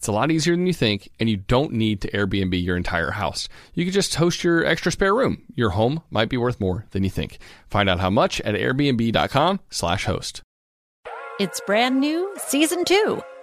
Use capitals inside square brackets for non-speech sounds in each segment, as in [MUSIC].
It's a lot easier than you think, and you don't need to Airbnb your entire house. You can just host your extra spare room. Your home might be worth more than you think. Find out how much at airbnb.com/slash host. It's brand new, season two.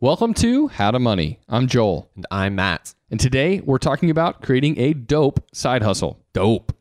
Welcome to How to Money. I'm Joel. And I'm Matt. And today we're talking about creating a dope side hustle. Dope.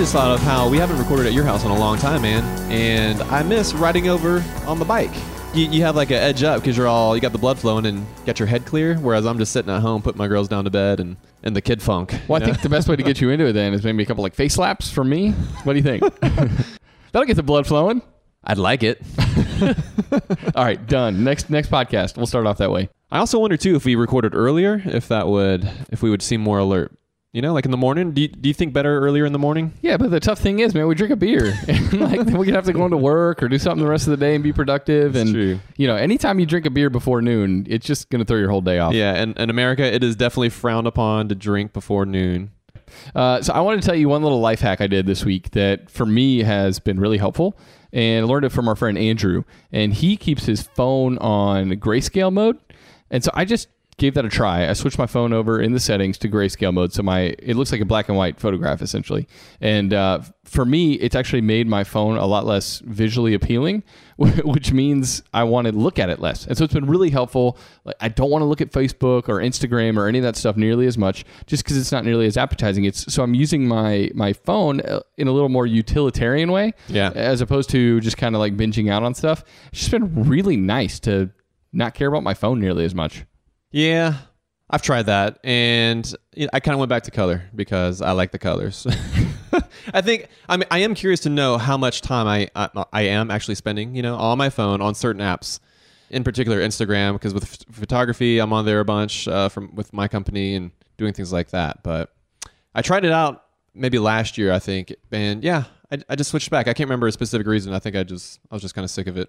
Just thought of how we haven't recorded at your house in a long time, man, and I miss riding over on the bike. You, you have like an edge up because you're all you got the blood flowing and got your head clear, whereas I'm just sitting at home, putting my girls down to bed and and the kid funk. Well, I think the best way to get you into it then is maybe a couple like face slaps from me. What do you think? [LAUGHS] That'll get the blood flowing. I'd like it. [LAUGHS] All right, done. Next next podcast, we'll start off that way. I also wonder too if we recorded earlier, if that would if we would seem more alert. You know, like in the morning. Do you, do you think better earlier in the morning? Yeah, but the tough thing is, man, we drink a beer, and [LAUGHS] [LAUGHS] like then we could have to go into work or do something the rest of the day and be productive. And true. you know, anytime you drink a beer before noon, it's just gonna throw your whole day off. Yeah, and in America, it is definitely frowned upon to drink before noon. Uh, so I wanted to tell you one little life hack I did this week that for me has been really helpful. And I learned it from our friend Andrew. And he keeps his phone on grayscale mode. And so I just gave that a try. I switched my phone over in the settings to grayscale mode. So my it looks like a black and white photograph essentially. And uh, for me, it's actually made my phone a lot less visually appealing, [LAUGHS] which means I want to look at it less. And so it's been really helpful. Like, I don't want to look at Facebook or Instagram or any of that stuff nearly as much, just because it's not nearly as appetizing. It's so I'm using my my phone uh, in a little more utilitarian way, Yeah. as opposed to just kind of like binging out on stuff. It's just been really nice to not care about my phone nearly as much. Yeah, I've tried that, and I kind of went back to color because I like the colors. [LAUGHS] I think I mean I am curious to know how much time I I, I am actually spending, you know, on my phone on certain apps, in particular Instagram, because with ph- photography I'm on there a bunch uh, from with my company and doing things like that. But I tried it out maybe last year, I think, and yeah, I, I just switched back. I can't remember a specific reason. I think I just I was just kind of sick of it.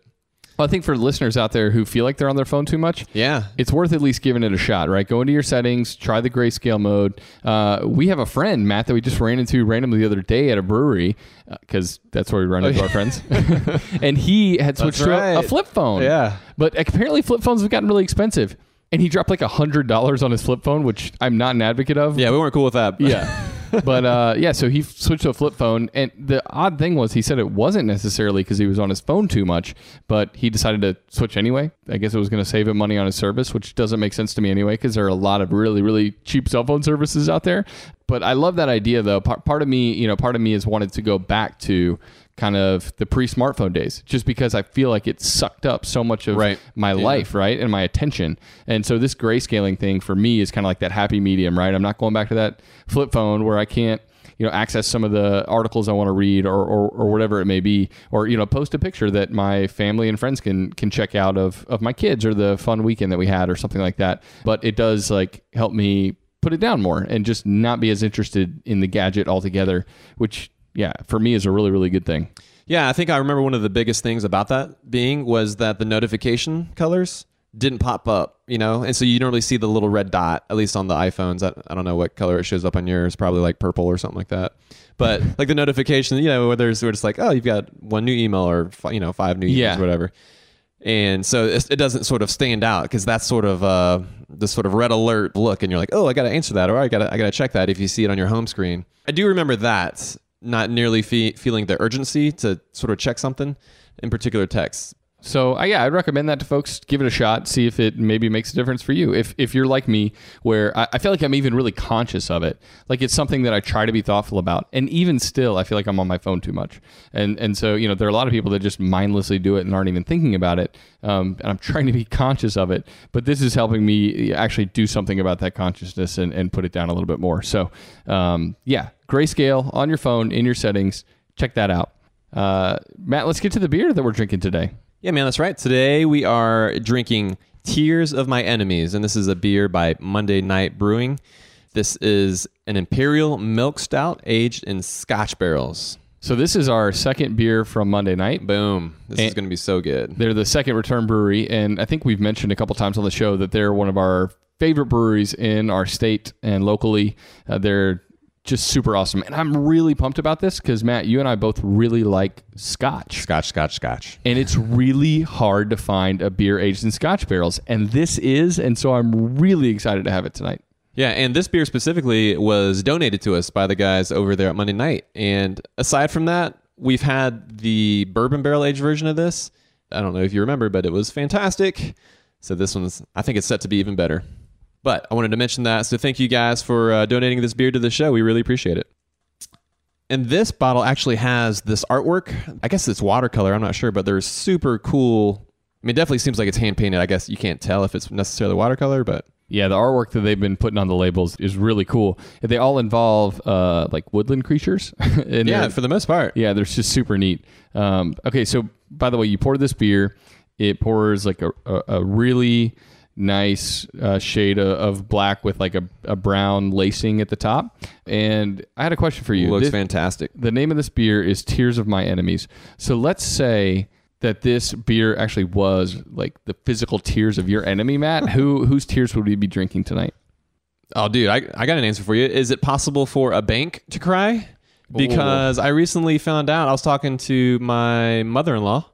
Well, I think for listeners out there who feel like they're on their phone too much, Yeah, it's worth at least giving it a shot, right? Go into your settings, try the grayscale mode. Uh, we have a friend, Matt, that we just ran into randomly the other day at a brewery because that's where we run into our friends. [LAUGHS] and he had switched to a, a flip phone. Yeah. But apparently, flip phones have gotten really expensive. And he dropped like a $100 on his flip phone, which I'm not an advocate of. yeah, we weren't cool with that. Yeah. [LAUGHS] but uh, yeah, so he switched to a flip phone, and the odd thing was he said it wasn't necessarily because he was on his phone too much, but he decided to switch anyway. I guess it was going to save him money on his service, which doesn't make sense to me anyway because there are a lot of really really cheap cell phone services out there. But I love that idea though. Part, part of me, you know, part of me has wanted to go back to kind of the pre-smartphone days, just because I feel like it sucked up so much of Right. my Yeah. life, right, and my attention. And so this grayscaling thing for me is kind of like that happy medium, right? I'm not going back to that flip phone where I can't you know access some of the articles I want to read or, or or whatever it may be or you know post a picture that my family and friends can can check out of of my kids or the fun weekend that we had or something like that but it does like help me put it down more and just not be as interested in the gadget altogether which yeah for me is a really really good thing Yeah, I think I remember one of the biggest things about that being was that the notification colors didn't pop up, you know, and so you normally see the little red dot, at least on the iPhones. I, I don't know what color it shows up on yours, probably like purple or something like that. But [LAUGHS] like the notification, you know, where there's where it's like, oh, you've got one new email or you know five new emails, Yeah. or whatever. And so it, it doesn't sort of stand out because that's sort of uh, this sort of red alert look, and you're like, oh, I got to answer that, or I got to I got to check that if you see it on your home screen. I do remember that not nearly fe- feeling the urgency to sort of check something in particular texts. So uh, yeah, I'd recommend that to folks. Give it a shot. See if it maybe makes a difference for you. If if you're like me, where I, I feel like I'm even really conscious of it. Like it's something that I try to be thoughtful about. And even still, I feel like I'm on my phone too much. And and so you know there are a lot of people that just mindlessly do it and aren't even thinking about it. Um, and I'm [LAUGHS] trying to be conscious of it. But this is helping me actually do something about that consciousness and, and put it down a little bit more. So um, yeah, grayscale on your phone in your settings. Check that out. Uh, Matt, let's get to the beer that we're drinking today. Yeah, man, that's right. Today we are drinking Tears of My Enemies, and this is a beer by Monday Night Brewing. This is an imperial milk stout aged in Scotch barrels. So this is our second beer from Monday night. Boom! This is going to be so good. They're the second return brewery, and I think we've mentioned a couple times on the show that they're one of our favorite breweries in our state and locally. Uh, they're just super awesome, and I'm really pumped about this because Matt, you and I both really like Scotch. Scotch, Scotch, Scotch. And it's really hard to find a beer aged in Scotch barrels, and this is, and so I'm really excited to have it tonight. Yeah, and this beer specifically was donated to us by the guys over there at Monday Night. And aside from that, we've had the bourbon barrel aged version of this. I don't know if you remember, but it was fantastic. So this one's, I think it's set to be even better. But I wanted to mention that. So thank you guys for uh, donating this beer to the show. We really appreciate it. And this bottle actually has this artwork. I guess it's watercolor. I'm not sure, but there's super cool. I mean, it definitely seems like it's hand painted. I guess you can't tell if it's necessarily watercolor, but Yeah, the artwork that they've been putting on the labels is really cool. They all involve uh, like woodland creatures. [LAUGHS] and yeah, for the most part. Yeah, they're just super neat. Um, okay, so by the way, you pour this beer. It pours like a, a, a really nice uh, shade of, of black with like a, a brown lacing at the top. And I had a question for you. Looks This- fantastic. the name of this beer is Tears of My Enemies. So let's say that this beer actually was like the physical tears of your enemy, Matt. [LAUGHS] Who whose tears would we be drinking tonight? Oh, dude, I, I got an answer for you. Is it possible for a bank to cry? Because I recently found out, I was talking to my mother in law,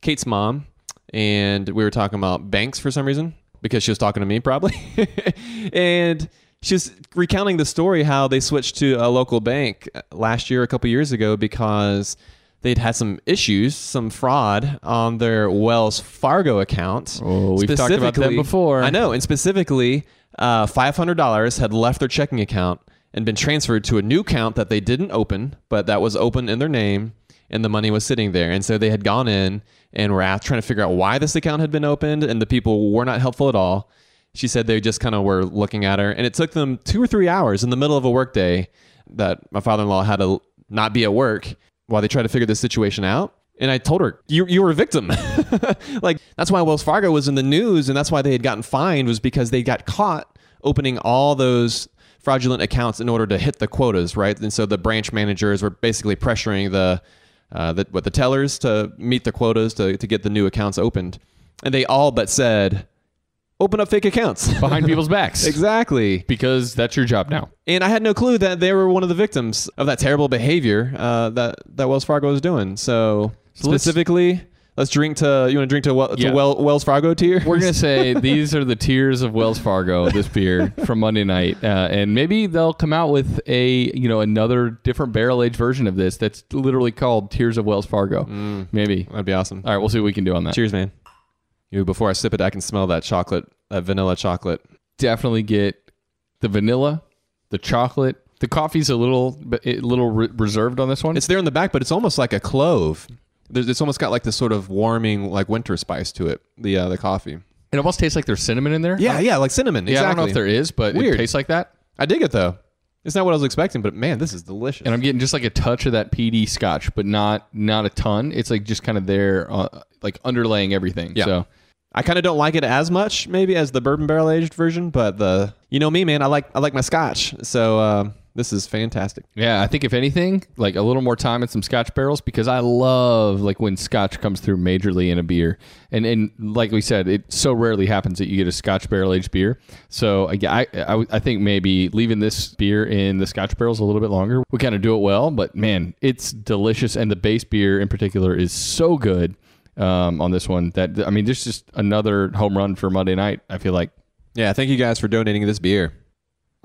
Kate's mom, and we were talking about banks for some reason because she was talking to me probably. [LAUGHS] and she was recounting the story how they switched to a local bank last year, a couple years ago, because they'd had some issues, some fraud on their Wells Fargo account. Oh, we've talked about that before. I know, and specifically, uh, five hundred dollars had left their checking account and been transferred to a new account that they didn't open, but that was open in their name, and the money was sitting there. And so they had gone in and were trying to figure out why this account had been opened, and the people were not helpful at all. She said they just kind of were looking at her, and it took them two or three hours in the middle of a workday that my father-in-law had to not be at work while they tried to figure this situation out. And I told her, you, you were a victim. [LAUGHS] like, that's why Wells Fargo was in the news and that's why they had gotten fined was because they got caught opening all those fraudulent accounts in order to hit the quotas, right? And so the branch managers were basically pressuring the, uh, the what the tellers to meet the quotas to, to get the new accounts opened. And they all but said, open up fake accounts. [LAUGHS] Behind people's backs. exactly. Because that's your job now. And I had no clue that they were one of the victims of that terrible behavior uh, that that Wells Fargo was doing. So, So specifically, let's, drink to you want to drink to, well, to Yeah. well, Wells Fargo tier. We're gonna [LAUGHS] say these are the tears of Wells Fargo. This beer from Monday night, uh, and maybe they'll come out with a you know another different barrel aged version of this that's literally called Tears of Wells Fargo. Maybe. That'd be awesome. All right, we'll see what we can do on that. Cheers, man. You know, before I sip it, I can smell that chocolate, that vanilla chocolate. Definitely get the vanilla, the chocolate, The coffee's a little a little re- reserved on this one. It's there in the back, but it's almost like a clove. There's, it's almost got like this sort of warming, like winter spice to it. The uh, the coffee. it almost tastes like there's cinnamon in there. Yeah, yeah, like cinnamon. Yeah, exactly. I don't know if there is, but Weird. it tastes like that. I dig it though. It's not what I was expecting, but man, this is delicious. And I'm getting just like a touch of that peaty Scotch, but not not a ton. It's like just kind of there, uh, like underlaying everything. Yeah. So I kind of don't like it as much, maybe as the bourbon barrel aged version, but the you know me, man, I like I like my Scotch, so uh, this is fantastic. Yeah, I think if anything, like a little more time and some Scotch barrels because I love like when Scotch comes through majorly in a beer, and and like we said, it so rarely happens that you get a Scotch barrel aged beer. So I, I I think maybe leaving this beer in the Scotch barrels a little bit longer would kind of do it well. But man, it's delicious, and the base beer in particular is so good um, on this one that I mean, there's just another home run for Monday night. I feel like. Yeah, thank you guys for donating this beer.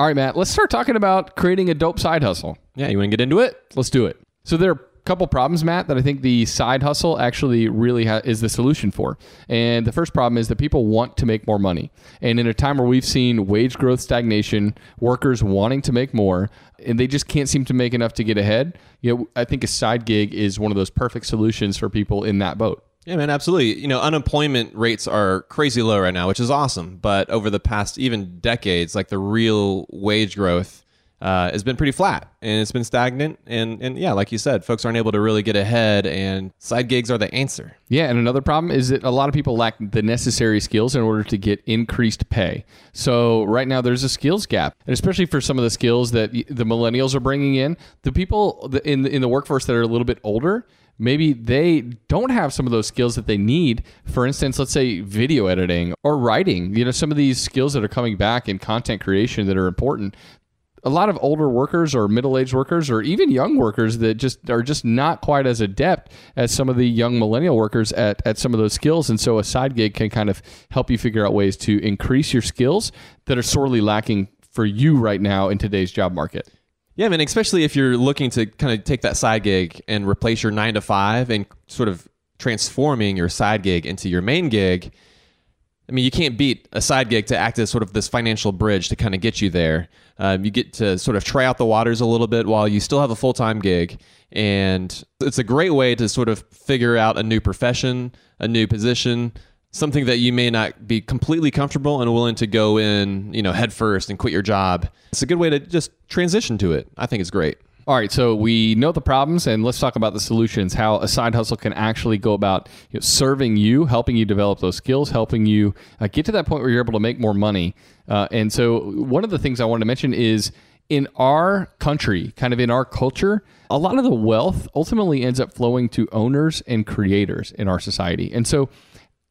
All right, Matt, let's start talking about creating a dope side hustle. Yeah, you want to get into it? Let's do it. So there are a couple problems, Matt, that I think the side hustle actually really ha- is the solution for. And the first problem is that people want to make more money. And in a time where we've seen wage growth stagnation, workers wanting to make more, and they just can't seem to make enough to get ahead, you know, I think a side gig is one of those perfect solutions for people in that boat. Yeah, man, absolutely. You know, unemployment rates are crazy low right now, which is awesome. But over the past even decades, like the real wage growth uh, has been pretty flat and it's been stagnant. And and yeah, like you said, folks aren't able to really get ahead, and side gigs are the answer. Yeah, and another problem is that a lot of people lack the necessary skills in order to get increased pay. So right now there's a skills gap, and especially for some of the skills that the millennials are bringing in, the people in in the workforce that are a little bit older, maybe they don't have some of those skills that they need. For instance, let's say video editing or writing. You know, some of these skills that are coming back in content creation that are important a lot of older workers or middle-aged workers or even young workers that just are just not quite as adept as some of the young millennial workers at, at some of those skills and so a side gig can kind of help you figure out ways to increase your skills that are sorely lacking for you right now in today's job market Yeah, man, especially if you're looking to kind of take that side gig and replace your nine to five and sort of transforming your side gig into your main gig. I mean, you can't beat a side gig to act as sort of this financial bridge to kind of get you there. Um, you get to sort of try out the waters a little bit while you still have a full time gig. And it's a great way to sort of figure out a new profession, a new position, something that you may not be completely comfortable and willing to go in, you know, head first and quit your job. It's a good way to just transition to it. I think it's great. All right, so we know the problems, and let's talk about the solutions. How a side hustle can actually go about you know, serving you, helping you develop those skills, helping you uh, get to that point where you're able to make more money. Uh, and so, one of the things I wanted to mention is in our country, kind of in our culture, a lot of the wealth ultimately ends up flowing to owners and creators in our society. And so,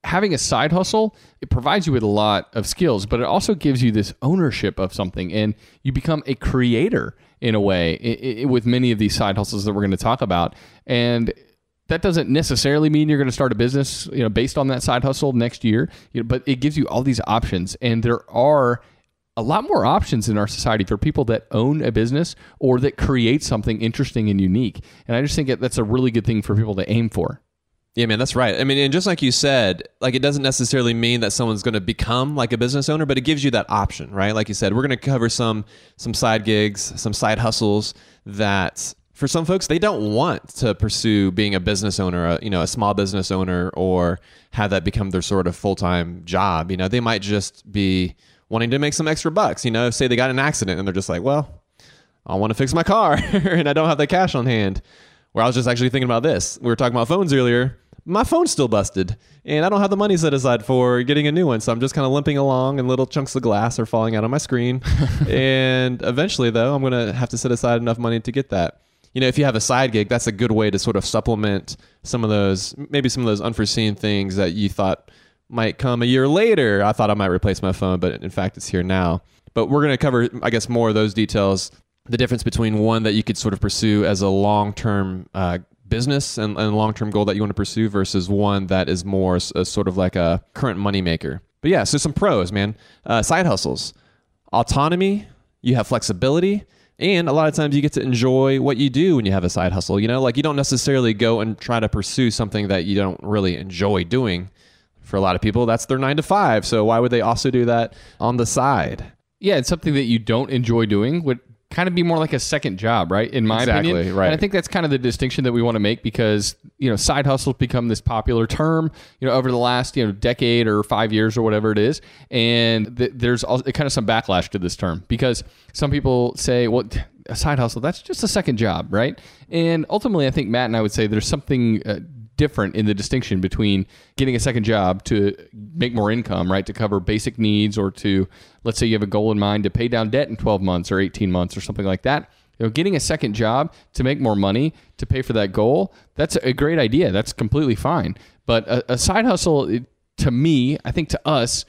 having a side hustle it provides you with a lot of skills but it also gives you this ownership of something and you become a creator in a way i i with many of these side hustles that we're going to talk about and that doesn't necessarily mean you're going to start a business you know based on that side hustle next year you know, but it gives you all these options and there are a lot more options in our society for people that own a business or that create something interesting and unique and i just think that that's a really good thing for people to aim for Yeah, man, that's right. I mean, and just like you said, like it doesn't necessarily mean that someone's going to become like a business owner, but it gives you that option, right? Like you said, we're going to cover some some side gigs, some side hustles that for some folks they don't want to pursue being a business owner, a, you know, a small business owner or have that become their sort of full-time job. You know, they might just be wanting to make some extra bucks, you know, say they got an accident and they're just like, well, I want to fix my car [LAUGHS] and I don't have the cash on hand. Where I was just actually thinking about this. We were talking about phones earlier. My phone's still busted, and I don't have the money set aside for getting a new one. So I'm just kind of limping along, and little chunks of glass are falling out on my screen. [LAUGHS] and eventually, though, I'm going to have to set aside enough money to get that. You know, if you have a side gig, that's a good way to sort of supplement some of those, maybe some of those unforeseen things that you thought might come a year later. I thought I might replace my phone, but in fact, it's here now. But we're going to cover, I guess, more of those details the difference between one that you could sort of pursue as a long term uh, business and, and long term goal that you want to pursue versus one that is more a sort of like a current moneymaker. But yeah, so some pros, man. Uh, side hustles, autonomy, you have flexibility. And a lot of times you get to enjoy what you do when you have a side hustle. You know, like you don't necessarily go and try to pursue something that you don't really enjoy doing. For a lot of people, that's their nine to five. So why would they also do that on the side? Yeah, it's something that you don't enjoy doing kind of be more like a second job, right? In my Exactly, opinion, right. And I think that's kind of the distinction that we want to make because you know side hustles become this popular term, you know, over the last you know decade or five years or whatever it is, and th- there's also kind of some backlash to this term because some people say, well. A side hustle, that's just a second job, right? And ultimately, I think Matt and I would say there's something uh, different in the distinction between getting a second job to make more income, right, to cover basic needs, or to let's say you have a goal in mind to pay down debt in 12 months or 18 months or something like that. You know, getting a second job to make more money to pay for that goal, that's a great idea. That's completely fine. But a, a side hustle, it, to me, I think to us,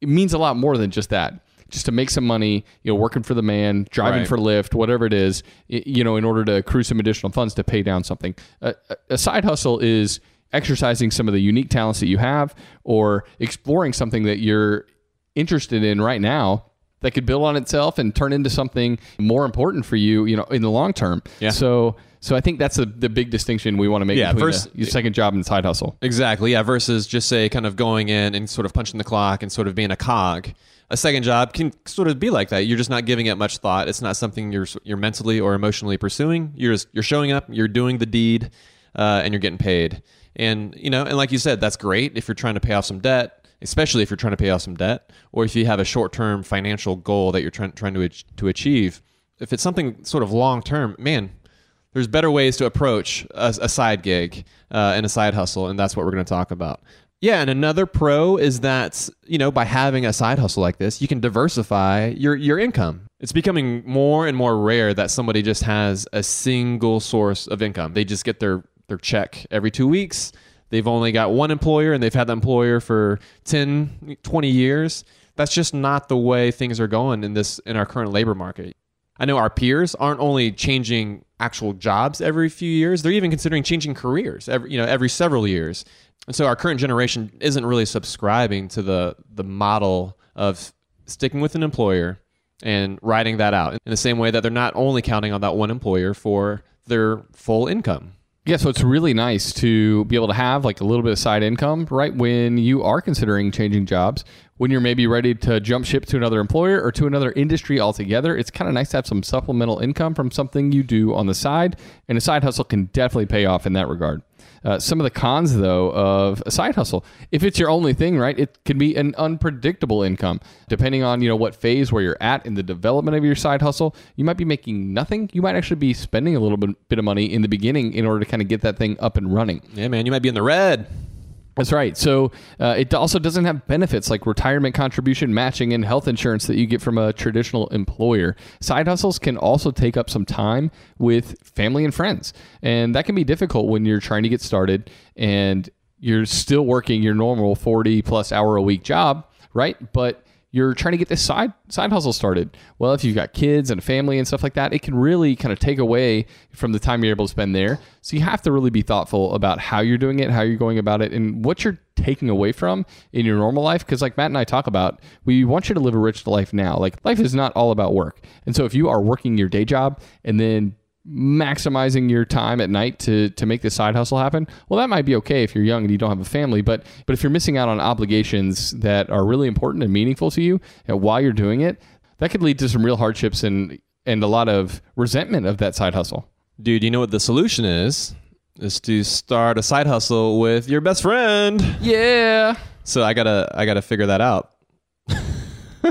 it means a lot more than just that. Just to make some money, you know, working for the man, driving Right. for Lyft, whatever it is, you know, in order to accrue some additional funds to pay down something. A, a- a side hustle is exercising some of the unique talents that you have or exploring something that you're interested in right now that could build on itself and turn into something more important for you, you know, in the long term. Yeah. So, so I think that's the the big distinction we want to make Yeah, between first- the, your second job and side hustle. Exactly. Yeah. Versus just say kind of going in and sort of punching the clock and sort of being a cog. A second job can sort of be like that. You're just not giving it much thought. It's not something you're you're mentally or emotionally pursuing. You're just, you're showing up. You're doing the deed, uh, and you're getting paid. And you know, and like you said, that's great if you're trying to pay off some debt, especially if you're trying to pay off some debt, or if you have a short-term financial goal that you're trying trying to to achieve. If it's something sort of long-term, man, there's better ways to approach a, a side gig uh, and a side hustle, and that's what we're going to talk about. Yeah, and another pro is that you know by having a side hustle like this, you can diversify your your income. It's becoming more and more rare that somebody just has a single source of income. They just get their their check every two weeks. They've only got one employer and they've had that employer for 10, 20 years. That's just not the way things are going in this in our current labor market. I know our peers aren't only changing actual jobs every few years; they're even considering changing careers every you know every several years. And so our current generation isn't really subscribing to the the model of sticking with an employer and riding that out in the same way that they're not only counting on that one employer for their full income. Yeah, so it's really nice to be able to have like a little bit of side income, right? When you are considering changing jobs, when you're maybe ready to jump ship to another employer or to another industry altogether, it's kind of nice to have some supplemental income from something you do on the side. And a side hustle can definitely pay off in that regard. Uh, some of the cons, though, of a side hustle, if it's your only thing, right, it can be an unpredictable income. Depending on you know what phase where you're at in the development of your side hustle, you might be making nothing. You might actually be spending a little bit, bit of money in the beginning in order to kind of get that thing up and running. Yeah, man, you might be in the red. That's right. So uh, it also doesn't have benefits like retirement contribution matching and health insurance that you get from a traditional employer. Side hustles can also take up some time with family and friends. And that can be difficult when you're trying to get started and you're still working your normal 40 plus hour a week job, right? But you're trying to get this side side hustle started. Well, if you've got kids and a family and stuff like that, it can really kind of take away from the time you're able to spend there. So you have to really be thoughtful about how you're doing it, how you're going about it, and what you're taking away from in your normal life. Because like Matt and I talk about, we want you to live a rich life now. Like life is not all about work. And so if you are working your day job and then maximizing your time at night to to make this side hustle happen well that might be okay if you're young and you don't have a family but but if you're missing out on obligations that are really important and meaningful to you uh, while you're doing it that could lead to some real hardships and and a lot of resentment of that side hustle Dude, you know what the solution is? Is to start a side hustle with your best friend. yeah So I gotta I gotta figure that out.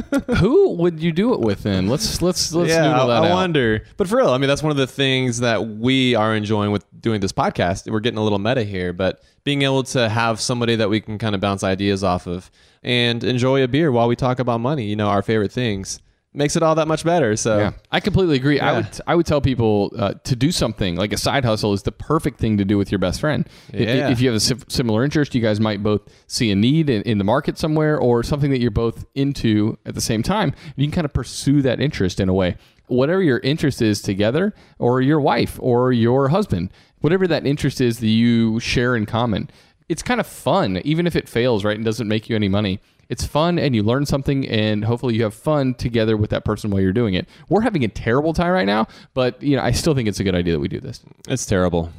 [LAUGHS] who would you do it with then let's let's let's yeah, noodle I, I out wonder. But for real, I mean, that's one of the things that we are enjoying with doing this podcast. We're getting a little meta here, but being able to have somebody that we can kind of bounce ideas off of and enjoy a beer while we talk about money, you know, our favorite things, makes it all that much better. So Yeah, I completely agree. I would I would tell people uh, to do something like a side hustle is the perfect thing to do with your best friend. If- Yeah. If, you have a similar interest, you guys might both see a need in, in the market somewhere or something that you're both into at the same time. You can kind of pursue that interest in a way. Whatever your interest is together, or your wife or your husband, whatever that interest is that you share in common, it's kind of fun, even if it fails, right, and doesn't make you any money. It's fun and you learn something, and hopefully you have fun together with that person while you're doing it. We're having a terrible time right now, but you know I still think it's a good idea that we do this. it's terrible.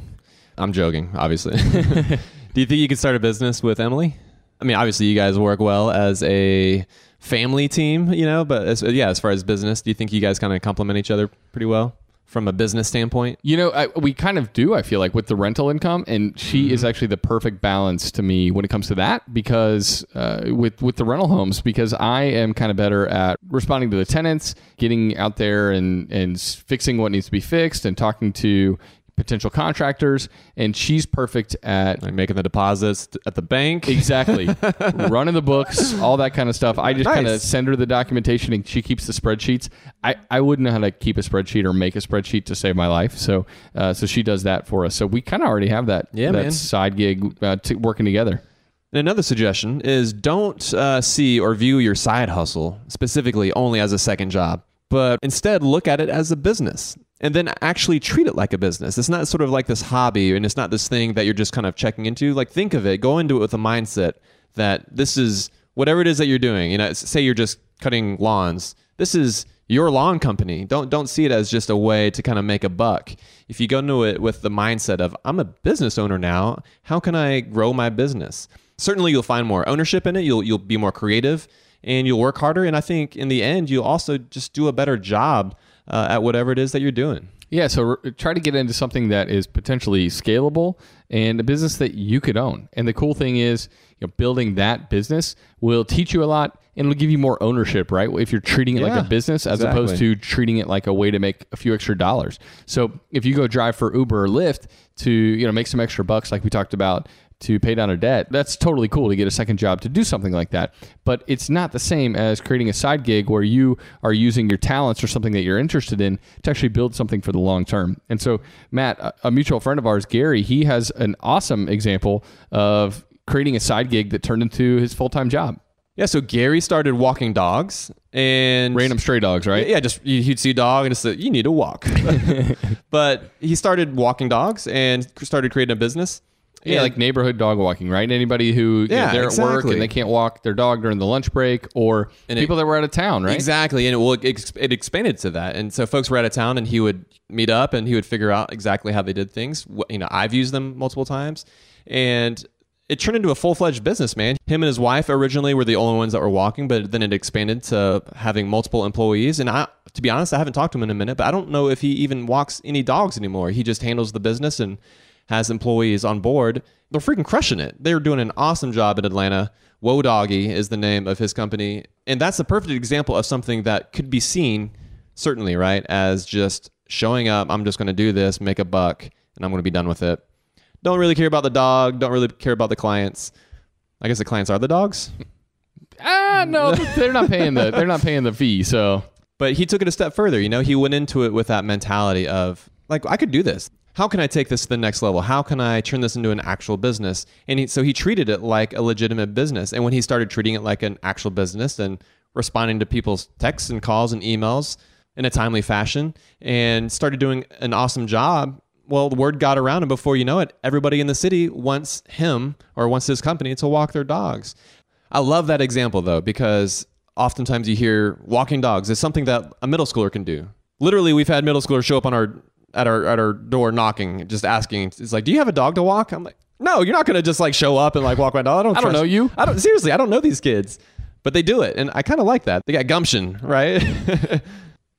I'm joking, obviously. [LAUGHS] Do you think you could start a business with Emily? I mean, obviously, you guys work well as a family team, you know. But as, yeah, as far as business, do you think you guys kind of complement each other pretty well from a business standpoint? You know, I, we kind of do. I feel like with the rental income, and she is actually the perfect balance to me when it comes to that. Because uh, with with the rental homes, because I am kind of better at responding to the tenants, getting out there and and fixing what needs to be fixed, and talking to potential contractors, and she's perfect at Like making the deposits at the bank. Exactly. [LAUGHS] Running the books, all that kind of stuff. I just Nice. kind of send her the documentation and she keeps the spreadsheets. I, I wouldn't know how to keep a spreadsheet or make a spreadsheet to save my life. So uh, so she does that for us. So we kind of already have that, Yeah, that man. side gig uh, t- working together. And another suggestion is don't uh, see or view your side hustle specifically only as a second job, but instead look at it as a business and then actually treat it like a business. It's not sort of like this hobby and it's not this thing that you're just kind of checking into. Like think of it, go into it with a mindset that this is whatever it is that you're doing. You know, say you're just cutting lawns. This is your lawn company. Don't don't see it as just a way to kind of make a buck. If you go into it with the mindset of I'm a business owner now, how can I grow my business? Certainly you'll find more ownership in it. You'll you'll be more creative and you'll work harder and I think in the end you'll also just do a better job uh, at whatever it is that you're doing. Yeah, so r- try to get into something that is potentially scalable and a business that you could own. And the cool thing is, you know, building that business will teach you a lot and it'll give you more ownership, right? If you're treating it like a business as opposed to treating it like a way to make a few extra dollars. So if you go drive for Uber or Lyft to, you know, make some extra bucks like we talked about to pay down a debt, that's totally cool to get a second job to do something like that. But it's not the same as creating a side gig where you are using your talents or something that you're interested in to actually build something for the long term. And so, Matt, a- mutual friend of ours, Gary, he has an awesome example of creating a side gig that turned into his full time job. Yeah, so Gary started walking dogs and Random stray dogs, right? Yeah, just he'd see a dog and it's like, you need to walk. [LAUGHS] but he started walking dogs and started creating a business. Yeah, And- like neighborhood dog walking, right? Anybody who you know, Yeah, they're at work and they can't walk their dog during the lunch break, or And it- people that were out of town, right? Exactly, and it, well, it, it expanded to that, and so folks were out of town, and he would meet up, and he would figure out exactly how they did things. You know, I've used them multiple times, and it turned into a full fledged business. Man, him and his wife originally were the only ones that were walking, but then it expanded to having multiple employees. And I, to be honest, I haven't talked to him in a minute, but I don't know if he even walks any dogs anymore. He just handles the business and has employees on board. They're freaking crushing it. They're doing an awesome job in Atlanta. Whoa Doggy is the name of his company. And that's a perfect example of something that could be seen, certainly, right, as just showing up, I'm just going to do this, make a buck, and I'm going to be done with it. Don't really care about the dog, don't really care about the clients. I guess the clients are the dogs. Ah, no, [LAUGHS] they're not paying the they're not paying the fee. So But he took it a step further. You know, he went into it with that mentality of like, I could do this. How can I take this to the next level? How can I turn this into an actual business? And he, so he treated it like a legitimate business. And when he started treating it like an actual business and responding to people's texts and calls and emails in a timely fashion and started doing an awesome job, well, the word got around, and before you know it, everybody in the city wants him or wants his company to walk their dogs. I love that example though, because oftentimes you hear walking dogs is something that a middle schooler can do. Literally, we've had middle schoolers show up on our at our at our door knocking, just asking. It's like, "Do you have a dog to walk?" I'm like, "No, you're not going to just like show up and like walk my dog. I don't. I don't know you. I don't seriously. I don't know these kids, but they do it, and I kind of like that. They got gumption, right? [LAUGHS]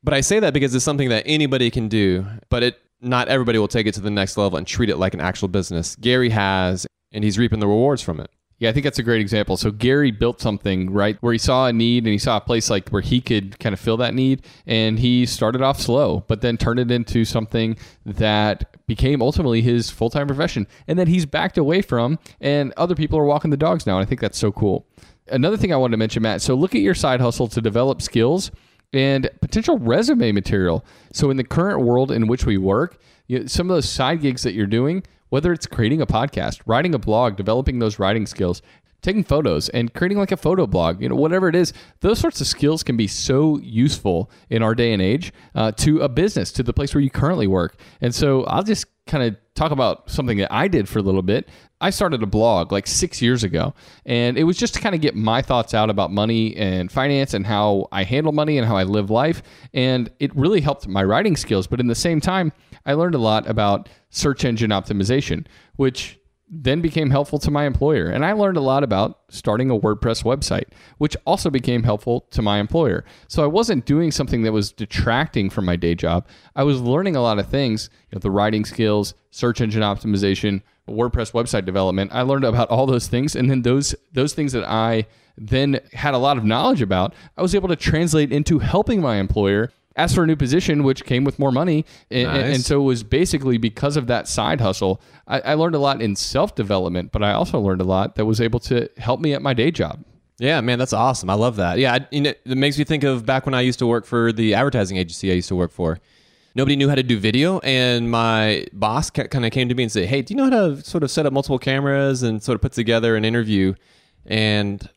but I say that because it's something that anybody can do, but it not everybody will take it to the next level and treat it like an actual business. Gary has, and he's reaping the rewards from it. Yeah, I think that's a great example. So Gary built something right where he saw a need and he saw a place like where he could kind of fill that need, and he started off slow, but then turned it into something that became ultimately his full time profession, and that he's backed away from, and other people are walking the dogs now. And I think that's so cool. Another thing I wanted to mention, Matt. So look at your side hustle to develop skills and potential resume material. So in the current world in which we work, you know, some of those side gigs that you're doing, whether it's creating a podcast, writing a blog, developing those writing skills, taking photos and creating like a photo blog, you know, whatever it is, those sorts of skills can be so useful in our day and age uh, to a business, to the place where you currently work. And so I'll just kind of talk about something that I did for a little bit. I started a blog like six years ago, and it was just to kind of get my thoughts out about money and finance and how I handle money and how I live life. And it really helped my writing skills. But in the same time, I learned a lot about search engine optimization, which then became helpful to my employer. And I learned a lot about starting a WordPress website, which also became helpful to my employer. So I wasn't doing something that was detracting from my day job. I was learning a lot of things, you know, the writing skills, search engine optimization, WordPress website development. I learned about all those things and then those those things that I then had a lot of knowledge about, I was able to translate into helping my employer ask for a new position, which came with more money. And, Nice. and so it was basically because of that side hustle. I, I learned a lot in self development, but I also learned a lot that was able to help me at my day job. Yeah, man, that's awesome. I love that. Yeah, I, you know, it makes me think of back when I used to work for the advertising agency I used to work for. Nobody knew how to do video, and my boss kind of came to me and said, "Hey, do you know how to sort of set up multiple cameras and sort of put together an interview?" And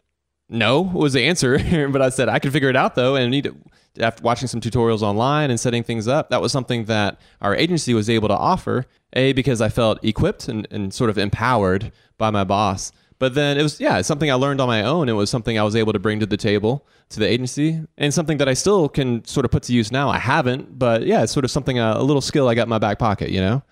no was the answer, [LAUGHS] but I said I could figure it out though, and need to, after watching some tutorials online and setting things up, that was something that our agency was able to offer. A because I felt equipped and, and sort of empowered by my boss. But then it was yeah, something I learned on my own. It was something I was able to bring to the table to the agency, and something that I still can sort of put to use now. I haven't, but yeah, it's sort of something uh, a little skill I got in my back pocket. You know.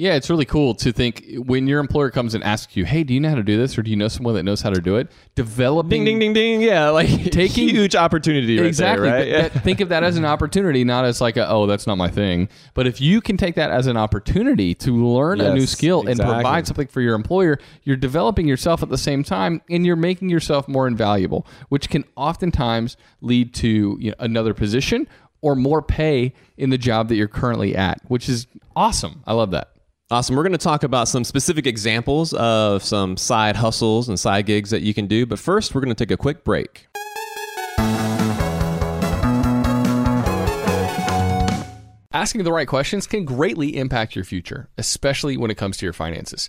Yeah, it's really cool to think when your employer comes and asks you, "Hey, do you know how to do this, or do you know someone that knows how to do it?" Developing Ding ding ding ding. Yeah, [LAUGHS] like Taking- huge opportunity. Right exactly. There, right? Th- that- think of that as an [LAUGHS] opportunity, not as like a, oh, that's not my thing. But if you can take that as an opportunity to learn a new Yes, skill and provide something for your employer, you're developing yourself at the same time, and you're making yourself more invaluable, which can oftentimes lead to you know, another position or more pay in the job that you're currently at, which is awesome. I love that. Awesome. We're going to talk about some specific examples of some side hustles and side gigs that you can do. But first, we're going to take a quick break. Asking the right questions can greatly impact your future, especially when it comes to your finances.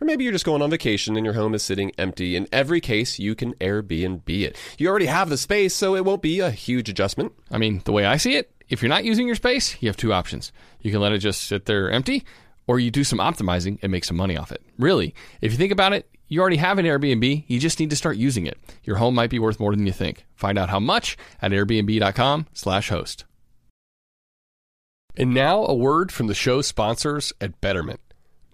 or maybe you're just going on vacation and your home is sitting empty. In every case, you can Airbnb it. You already have the space, so it won't be a huge adjustment. I mean, the way I see it, if you're not using your space, you have two options. You can let it just sit there empty, or you do some optimizing and make some money off it. Really, if you think about it, you already have an Airbnb, you just need to start using it. Your home might be worth more than you think. Find out how much at airbnb.com/host. And now a word from the show sponsors at Betterment.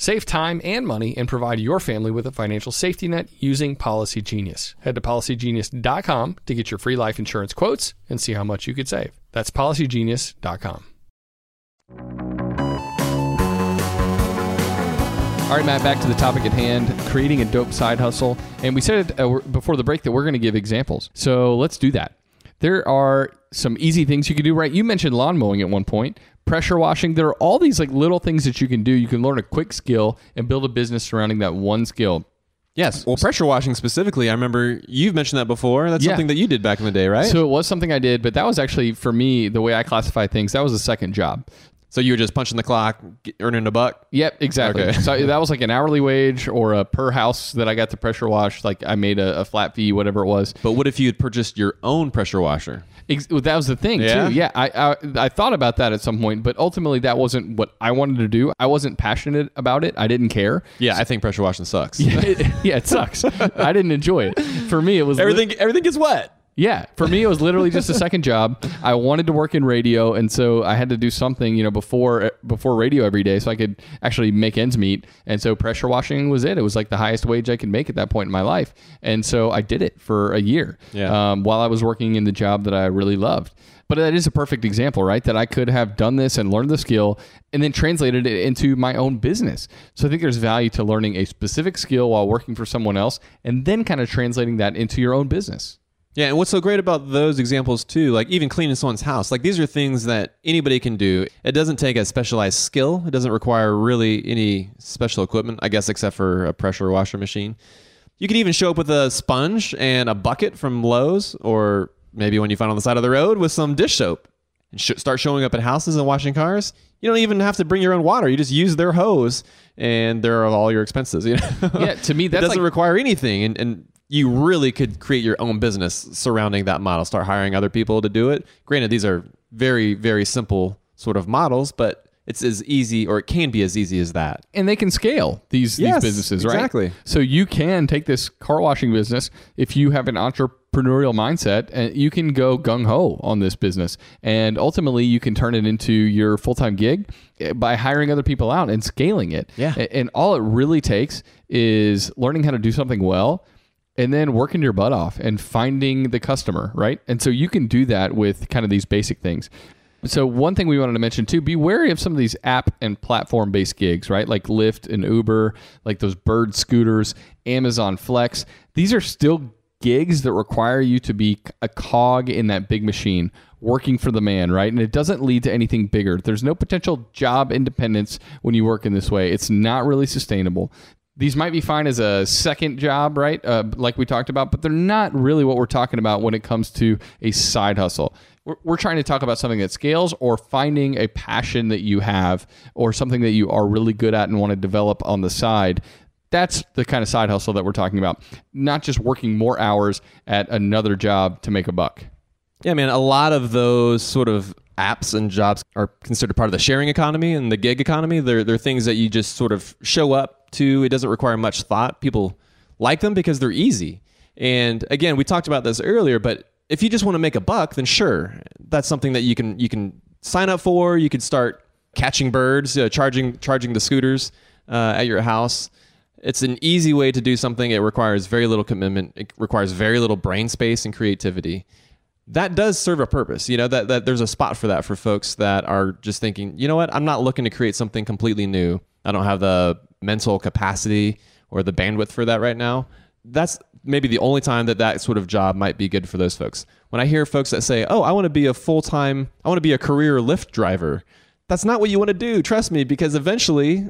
Save time and money and provide your family with a financial safety net using Policy Genius. Head to policygenius.com to get your free life insurance quotes and see how much you could save. That's policygenius.com. All right, Matt, back to the topic at hand creating a dope side hustle. And we said uh, before the break that we're going to give examples. So let's do that. There are some easy things you can do, right? You mentioned lawn mowing at one point, pressure washing. There are all these like little things that you can do. You can learn a quick skill and build a business surrounding that one skill. Yes. Well, pressure washing specifically, I remember you've mentioned that before. That's Yeah. something that you did back in the day, right? So it was something I did, but that was actually for me the way I classify things. That was a second job. So you were just punching the clock, earning a buck. Yep, exactly. Okay. so that was like an hourly wage or a per house that I got to pressure wash. Like I made a, a flat fee, whatever it was. But what if you had purchased your own pressure washer? Ex- that was the thing Yeah? too. Yeah, I, I I thought about that at some point, but ultimately that wasn't what I wanted to do. I wasn't passionate about it. I didn't care. Yeah, I think pressure washing sucks. [LAUGHS] It- yeah, it sucks. [LAUGHS] I didn't enjoy it. For me, it was lit- everything everything gets wet. Yeah, for me it was literally just a [LAUGHS] second job. I wanted to work in radio, and so I had to do something, you know, before before radio every day, so I could actually make ends meet. And so pressure washing was it. It was like the highest wage I could make at that point in my life, and so I did it for a year. Yeah. Um, while I was working in the job that I really loved. But that is a perfect example, right? That I could have done this and learned the skill and then translated it into my own business. So I think there's value to learning a specific skill while working for someone else and then kind of translating that into your own business. Yeah, and what's so great about those examples too, like even cleaning someone's house, like these are things that anybody can do. It doesn't take a specialized skill. It doesn't require really any special equipment, I guess, except for a pressure washer machine. You can even show up with a sponge and a bucket from Lowe's, or maybe when you find on the side of the road with some dish soap. And sh- start showing up at houses and washing cars. You don't even have to bring your own water. You just use their hose, and there are all your expenses. You know? Yeah, to me, [LAUGHS] that doesn't like- require anything, and, and you really could create your own business surrounding that model. Start hiring other people to do it. Granted, these are very very simple sort of models, but it's as easy, or it can be as easy as that. and they can scale these Yes, these businesses, right? exactly. So you can take this car washing business if you have an entrepreneurial mindset, and you can go gung ho on this business, and ultimately you can turn it into your full time gig eh, by hiring other people out and scaling it. Yeah. And all it really takes is learning how to do something well. And then working your butt off and finding the customer, right? And so you can do that with kind of these basic things. So one thing we wanted to mention too, be wary of some of these app and platform based gigs, right? Like Lyft and Uber, like those bird scooters, Amazon Flex. These are still gigs that require you to be a cog in that big machine working for the man, right? And it doesn't lead to anything bigger. There's no potential job independence when you work in this way. It's not really sustainable. These might be fine as a second job, right? Uh, like we talked about, but they're not really what we're talking about when it comes to a side hustle. We're, we're trying to talk about something that scales or finding a passion that you have or something that you are really good at and want to develop on the side. That's the kind of side hustle that we're talking about, not just working more hours at another job to make a buck. Yeah, man, a lot of those sort of apps and jobs are considered part of the sharing economy and the gig economy. They're, they're things that you just sort of show up to. It doesn't require much thought. People like them because they're easy. And again, we talked about this earlier, but if you just want to make a buck, then sure, that's something that you can you can sign up for. You could start catching birds, uh, charging charging the scooters uh, at your house. It's an easy way to do something. It requires very little commitment. It requires very little brain space and creativity that does serve a purpose. You know, that, that there's a spot for that for folks that are just thinking, you know what, I'm not looking to create something completely new. I don't have the mental capacity or the bandwidth for that right now. That's maybe the only time that that sort of job might be good for those folks. When I hear folks that say, oh, I want to be a full time, I want to be a career Lyft driver, that's not what you want to do. Trust me, because eventually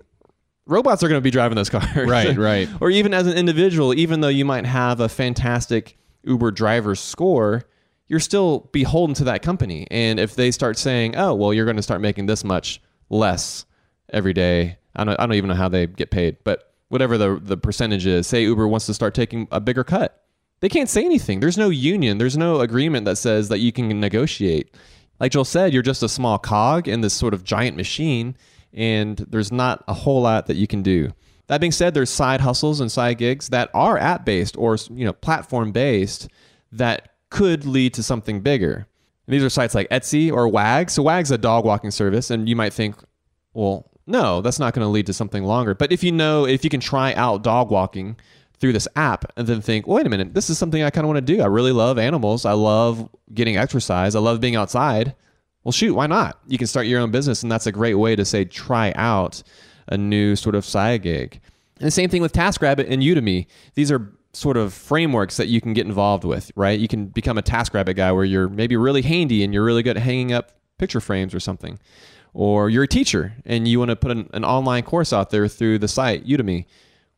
robots are going to be driving those [LAUGHS] cars. Right, right. or even as an individual, even though you might have a fantastic Uber driver score, you're still beholden to that company. And if they start saying, "Oh, well, you're going to start making this much less every day," I don't, I don't even know how they get paid, but whatever the the percentage is, say Uber wants to start taking a bigger cut, they can't say anything. There's no union. There's no agreement that says that you can negotiate. Like Joel said, you're just a small cog in this sort of giant machine, and there's not a whole lot that you can do. That being said, there's side hustles and side gigs that are app based or you know platform based that could lead to something bigger. And these are sites like Etsy or Wag. So Wag's a dog walking service, and you might think, well, no, that's not going to lead to something longer. But if you know, if you can try out dog walking through this app and then think, wait a minute, this is something I kind of want to do. I really love animals. I love getting exercise. I love being outside. Well, shoot, why not? You can start your own business, and that's a great way to say, try out a new sort of side gig. And the same thing with TaskRabbit and Udemy. These are sort of frameworks that you can get involved with, right? You can become a TaskRabbit guy where you're maybe really handy and you're really good at hanging up picture frames or something. Or you're a teacher and you want to put an, an online course out there through the site Udemy.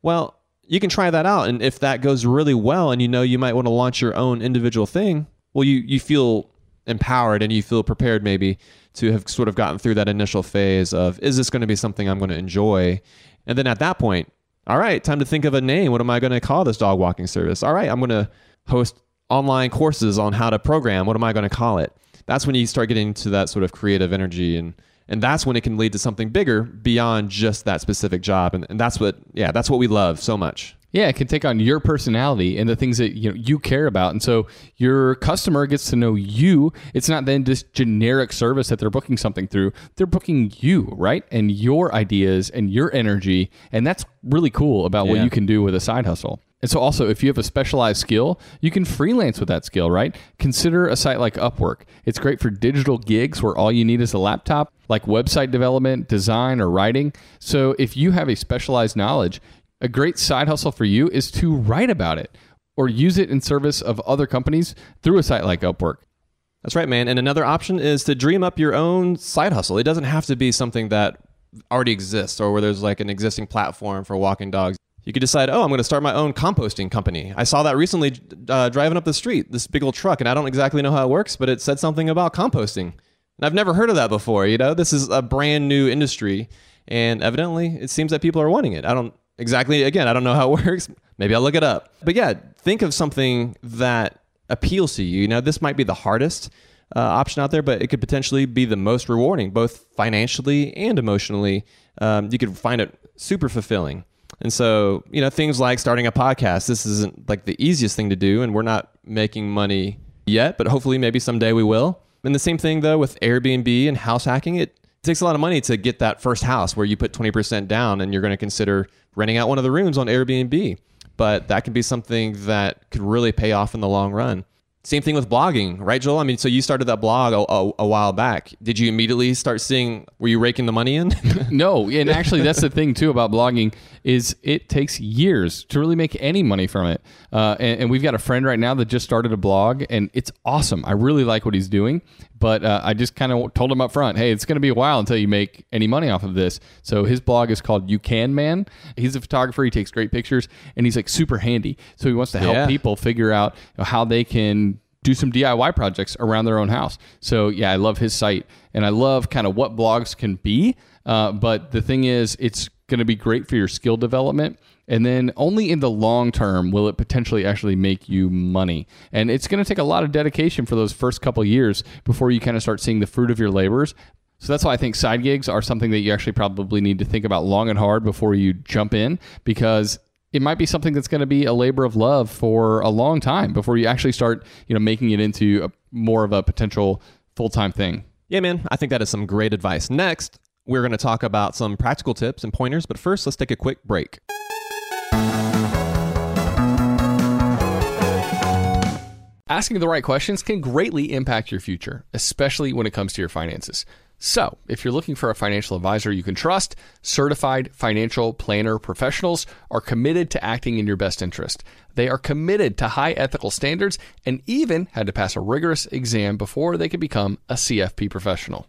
Well, you can try that out. And if that goes really well and you know you might want to launch your own individual thing, well, you, you feel empowered and you feel prepared maybe to have sort of gotten through that initial phase of, is this going to be something I'm going to enjoy? And then at that point, all right, time to think of a name. What am I going to call this dog walking service? All right, I'm going to host online courses on how to program. What am I going to call it? That's when you start getting to that sort of creative energy and and that's when it can lead to something bigger beyond just that specific job and, and that's what yeah that's what we love so much Yeah, it can take on your personality and the things that you know you care about, and so your customer gets to know you. It's not then just generic service that they're booking something through; they're booking you, right, and your ideas and your energy, and that's really cool about what you can do with a side hustle. And so, also, if you have a specialized skill, you can freelance with that skill, right? Consider a site like Upwork. It's great for digital gigs where all you need is a laptop, like website development, design, or writing. So, if you have a specialized knowledge, a great side hustle for you is to write about it or use it in service of other companies through a site like Upwork. That's right, man. And another option is to dream up your own side hustle. It doesn't have to be something that already exists or where there's like an existing platform for walking dogs. You could decide, oh, I'm going to start my own composting company. I saw that recently uh, driving up the street, this big old truck, and I don't exactly know how it works, but it said something about composting. And I've never heard of that before. You know, this is a brand new industry, and evidently it seems that people are wanting it. I don't exactly, again, I don't know how it [LAUGHS] works. Maybe I'll look it up. But yeah, think of something that appeals to you. Now, this might be the hardest uh, option out there, but it could potentially be the most rewarding, both financially and emotionally. Um, you could find it super fulfilling. And so, you know, things like starting a podcast, this isn't like the easiest thing to do, and we're not making money yet, but hopefully maybe someday we will. And the same thing though with Airbnb and house hacking, it takes a lot of money to get that first house where you put 20% down and you're going to consider renting out one of the rooms on Airbnb. But that can be something that could really pay off in the long run. Same thing with blogging, right, Joel? I mean, so you started that blog a, a, a while back. Did you immediately start seeing? Were you raking the money in? [LAUGHS] No, and actually, that's the thing too about blogging is it takes years to really make any money from it. Uh, and, and we've got a friend right now that just started a blog, and it's awesome. I really like what he's doing, but uh, I just kind of told him up front, hey, it's going to be a while until you make any money off of this. So his blog is called You Can Man. He's a photographer. He takes great pictures, and he's like super handy. So he wants to help Yeah. people figure out how they can do some DIY projects around their own house. So yeah, I love his site and I love kind of what blogs can be. Uh, but the thing is, it's going to be great for your skill development. And then only in the long term will it potentially actually make you money. And it's going to take a lot of dedication for those first couple years before you kind of start seeing the fruit of your labors. So that's why I think side gigs are something that you actually probably need to think about long and hard before you jump in because it might be something that's going to be a labor of love for a long time before you actually start, you know, making it into a, more of a potential full-time thing. Yeah, man, I think that is some great advice. Next, we're going to talk about some practical tips and pointers, but first, let's take a quick break. Asking the right questions can greatly impact your future, especially when it comes to your finances. So, if you're looking for a financial advisor you can trust, certified financial planner professionals are committed to acting in your best interest. They are committed to high ethical standards and even had to pass a rigorous exam before they could become a CFP professional.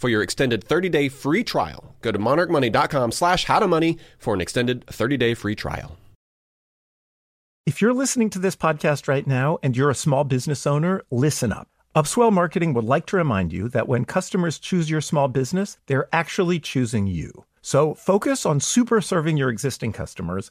for your extended 30 day free trial. Go to monarchmoney.com slash how to money for an extended 30 day free trial. If you're listening to this podcast right now and you're a small business owner, listen up. Upswell Marketing would like to remind you that when customers choose your small business, they're actually choosing you. So focus on super serving your existing customers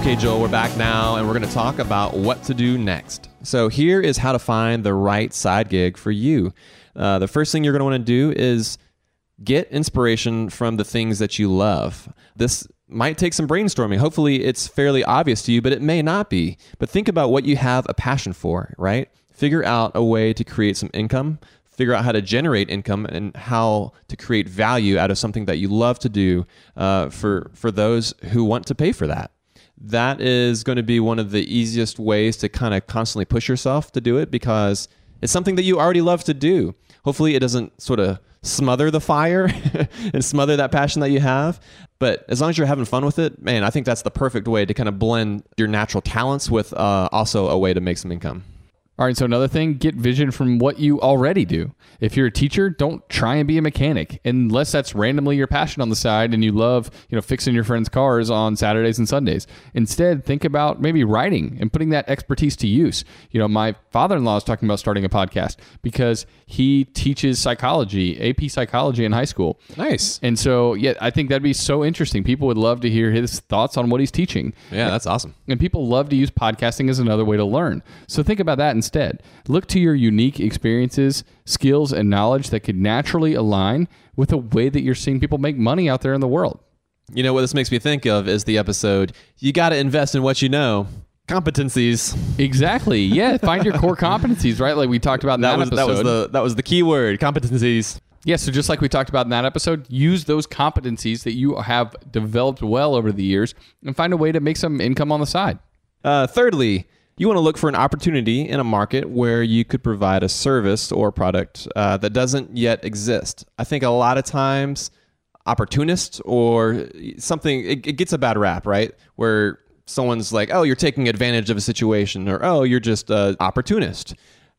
Okay, Joel, we're back now and we're going to talk about what to do next. So, here is how to find the right side gig for you. Uh, the first thing you're going to want to do is get inspiration from the things that you love. This might take some brainstorming. Hopefully, it's fairly obvious to you, but it may not be. But think about what you have a passion for, right? Figure out a way to create some income, figure out how to generate income and how to create value out of something that you love to do uh, for, for those who want to pay for that that is going to be one of the easiest ways to kind of constantly push yourself to do it because it's something that you already love to do. Hopefully, it doesn't sort of smother the fire [LAUGHS] and smother that passion that you have. But as long as you're having fun with it, man, I think that's the perfect way to kind of blend your natural talents with uh, also a way to make some income. All right, so another thing, get vision from what you already do. If you're a teacher, don't try and be a mechanic unless that's randomly your passion on the side and you love, you know, fixing your friends' cars on Saturdays and Sundays. Instead, think about maybe writing and putting that expertise to use. You know, my father-in-law is talking about starting a podcast because he teaches psychology, AP psychology in high school. Nice. And so, yeah, I think that'd be so interesting. People would love to hear his thoughts on what he's teaching. Yeah, that's awesome. And people love to use podcasting as another way to learn. So think about that instead instead. Look to your unique experiences, skills, and knowledge that could naturally align with the way that you're seeing people make money out there in the world. You know what this makes me think of is the episode you got to invest in what you know. Competencies. Exactly. Yeah. Find your core competencies, right? Like we talked about in that, That was episode. that was the that was the key word. Competencies. Yeah, so just like we talked about in that episode, use those competencies that you have developed well over the years and find a way to make some income on the side. Uh, thirdly, you want to look for an opportunity in a market where you could provide a service or product uh, that doesn't yet exist. I think a lot of times, opportunist or something, it, it gets a bad rap, right? Where someone's like, oh, you're taking advantage of a situation, or oh, you're just an opportunist.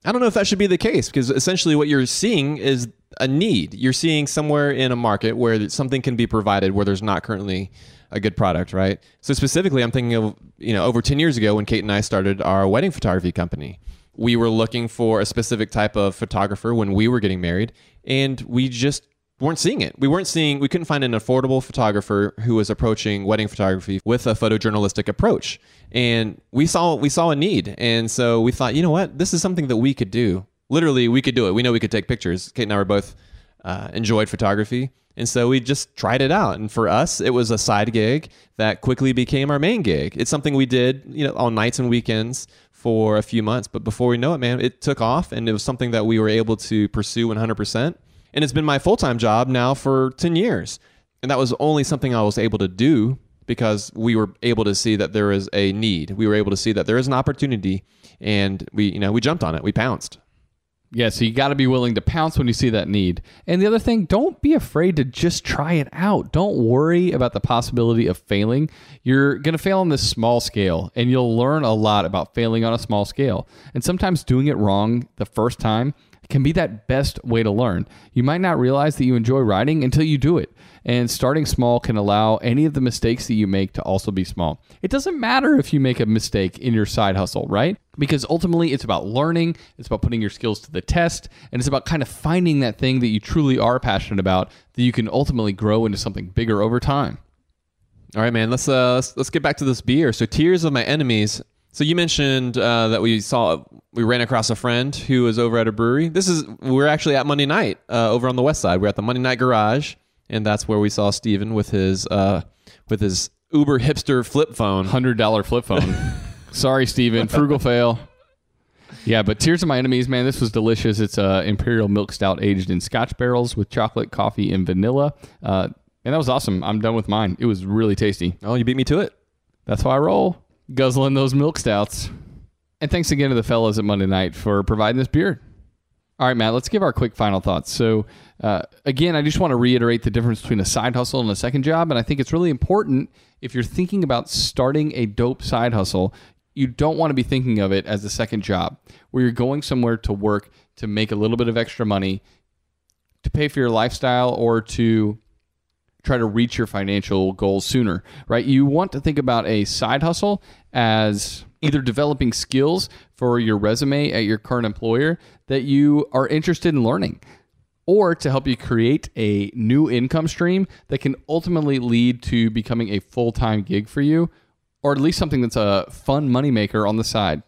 I don't know if that should be the case because essentially what you're seeing is a need. You're seeing somewhere in a market where something can be provided where there's not currently a good product, right? So specifically, I'm thinking of you know over 10 years ago when Kate and I started our wedding photography company. We were looking for a specific type of photographer when we were getting married, and we just weren't seeing it. We weren't seeing. We couldn't find an affordable photographer who was approaching wedding photography with a photojournalistic approach, and we saw we saw a need, and so we thought, you know what, this is something that we could do. Literally, we could do it. We know we could take pictures. Kate and I were both uh, enjoyed photography. And so we just tried it out. And for us, it was a side gig that quickly became our main gig. It's something we did, you know, on nights and weekends for a few months. But before we know it, man, it took off and it was something that we were able to pursue 100%. And it's been my full time job now for 10 years. And that was only something I was able to do because we were able to see that there is a need. We were able to see that there is an opportunity and we, you know, we jumped on it. We pounced. Yeah, so you got to be willing to pounce when you see that need. And the other thing, don't be afraid to just try it out. Don't worry about the possibility of failing. You're going to fail on this small scale, and you'll learn a lot about failing on a small scale. And sometimes doing it wrong the first time can be that best way to learn. You might not realize that you enjoy writing until you do it. And starting small can allow any of the mistakes that you make to also be small. It doesn't matter if you make a mistake in your side hustle, right? Because ultimately it's about learning, it's about putting your skills to the test, and it's about kind of finding that thing that you truly are passionate about that you can ultimately grow into something bigger over time. All right, man. Let's uh let's, let's get back to this beer. So, Tears of My Enemies. So you mentioned uh, that we saw we ran across a friend who was over at a brewery. This is we're actually at Monday night uh, over on the west side. We're at the Monday Night Garage, and that's where we saw Steven with his uh, with his uber hipster flip phone. Hundred dollar flip phone. [LAUGHS] Sorry, Steven. Frugal fail. Yeah, but Tears of My Enemies, man, this was delicious. It's uh, imperial milk stout aged in Scotch barrels with chocolate, coffee, and vanilla. Uh, and that was awesome. I'm done with mine. It was really tasty. Oh, you beat me to it. That's how I roll, guzzling those milk stouts. And thanks again to the fellas at Monday Night for providing this beer. All right, Matt, let's give our quick final thoughts. So, uh, again, I just want to reiterate the difference between a side hustle and a second job. And I think it's really important if you're thinking about starting a dope side hustle, you don't want to be thinking of it as a second job where you're going somewhere to work to make a little bit of extra money to pay for your lifestyle or to try to reach your financial goals sooner, right? You want to think about a side hustle as either developing skills for your resume at your current employer that you are interested in learning or to help you create a new income stream that can ultimately lead to becoming a full-time gig for you or at least something that's a fun moneymaker on the side.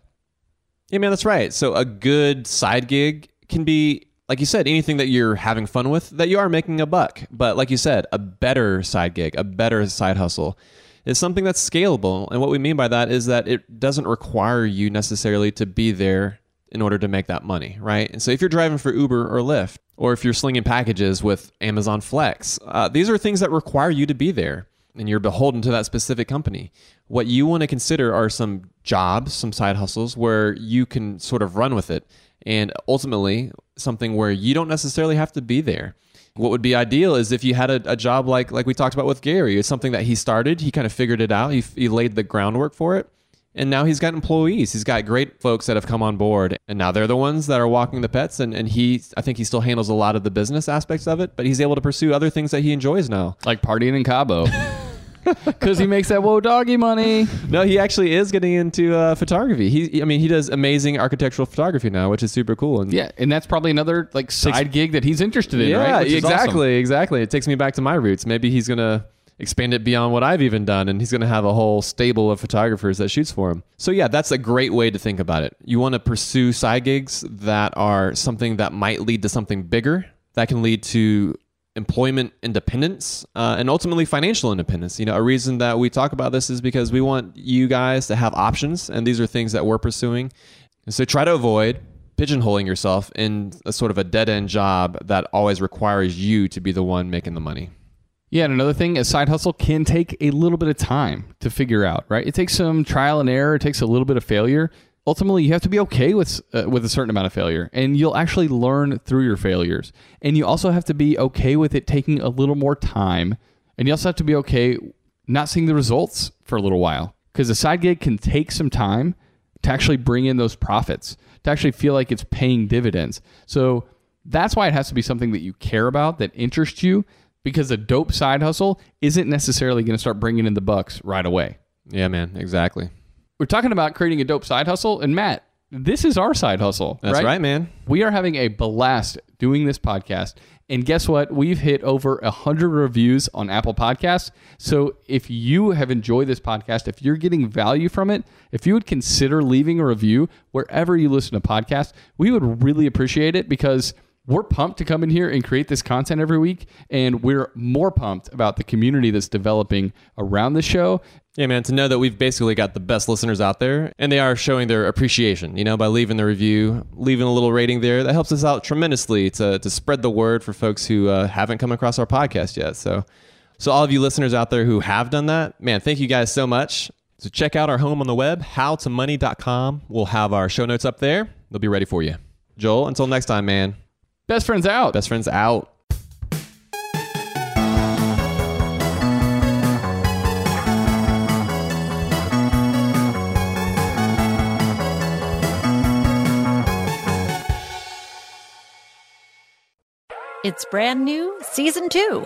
Yeah, man, that's right. So a good side gig can be, like you said, anything that you're having fun with that you are making a buck. But like you said, a better side gig, a better side hustle is something that's scalable. And what we mean by that is that it doesn't require you necessarily to be there in order to make that money, right? And so if you're driving for Uber or Lyft, or if you're slinging packages with Amazon Flex, uh, these are things that require you to be there and you're beholden to that specific company. What you want to consider are some jobs, some side hustles where you can sort of run with it, and ultimately something where you don't necessarily have to be there. What would be ideal is if you had a, a job like like we talked about with Gary. It's something that he started, he kind of figured it out, he, he laid the groundwork for it, and now he's got employees. He's got great folks that have come on board, and now they're the ones that are walking the pets. And, and he, I think he still handles a lot of the business aspects of it, but he's able to pursue other things that he enjoys now. Like partying in Cabo. [LAUGHS] [LAUGHS] Because he makes that whoa doggy money. No, he actually is getting into uh, photography. He, I mean, he does amazing architectural photography now, which is super cool. And Yeah, and that's probably another like side gig that he's interested in, yeah, right? Exactly, awesome. exactly. It takes me back to my roots. Maybe he's gonna expand it beyond what I've even done. And he's going to have a whole stable of photographers that shoots for him. So, yeah, that's a great way to think about it. You want to pursue side gigs that are something that might lead to something bigger, that can lead to employment independence uh, and ultimately financial independence. You know, a reason that we talk about this is because we want you guys to have options, and these are things that we're pursuing. So try to avoid pigeonholing yourself in a sort of a dead end job that always requires you to be the one making the money. Yeah, and another thing, a side hustle can take a little bit of time to figure out, right? It takes some trial and error, it takes a little bit of failure. Ultimately, you have to be okay with uh, with a certain amount of failure, and you'll actually learn through your failures. And you also have to be okay with it taking a little more time, and you also have to be okay not seeing the results for a little while because a side gig can take some time to actually bring in those profits, to actually feel like it's paying dividends. So that's why it has to be something that you care about, that interests you, because a dope side hustle isn't necessarily going to start bringing in the bucks right away. Yeah, man, exactly. We're talking about creating a dope side hustle, and Matt, this is our side hustle. That's right, man. We are having a blast doing this podcast. And guess what? We've hit over 100 reviews on Apple Podcasts. So if you have enjoyed this podcast, if you're getting value from it, if you would consider leaving a review wherever you listen to podcasts, we would really appreciate it because we're pumped to come in here and create this content every week. And we're more pumped about the community that's developing around the show. Yeah, man, to know that we've basically got the best listeners out there and they are showing their appreciation, you know, by leaving the review, leaving a little rating there. That helps us out tremendously to, to spread the word for folks who uh, haven't come across our podcast yet. So, so all of you listeners out there who have done that, man, thank you guys so much. So check out our home on the web, howtomoney.com. We'll have our show notes up there. They'll be ready for you. Joel, until next time, man. Best friends out. Best friends out. It's brand new, season two.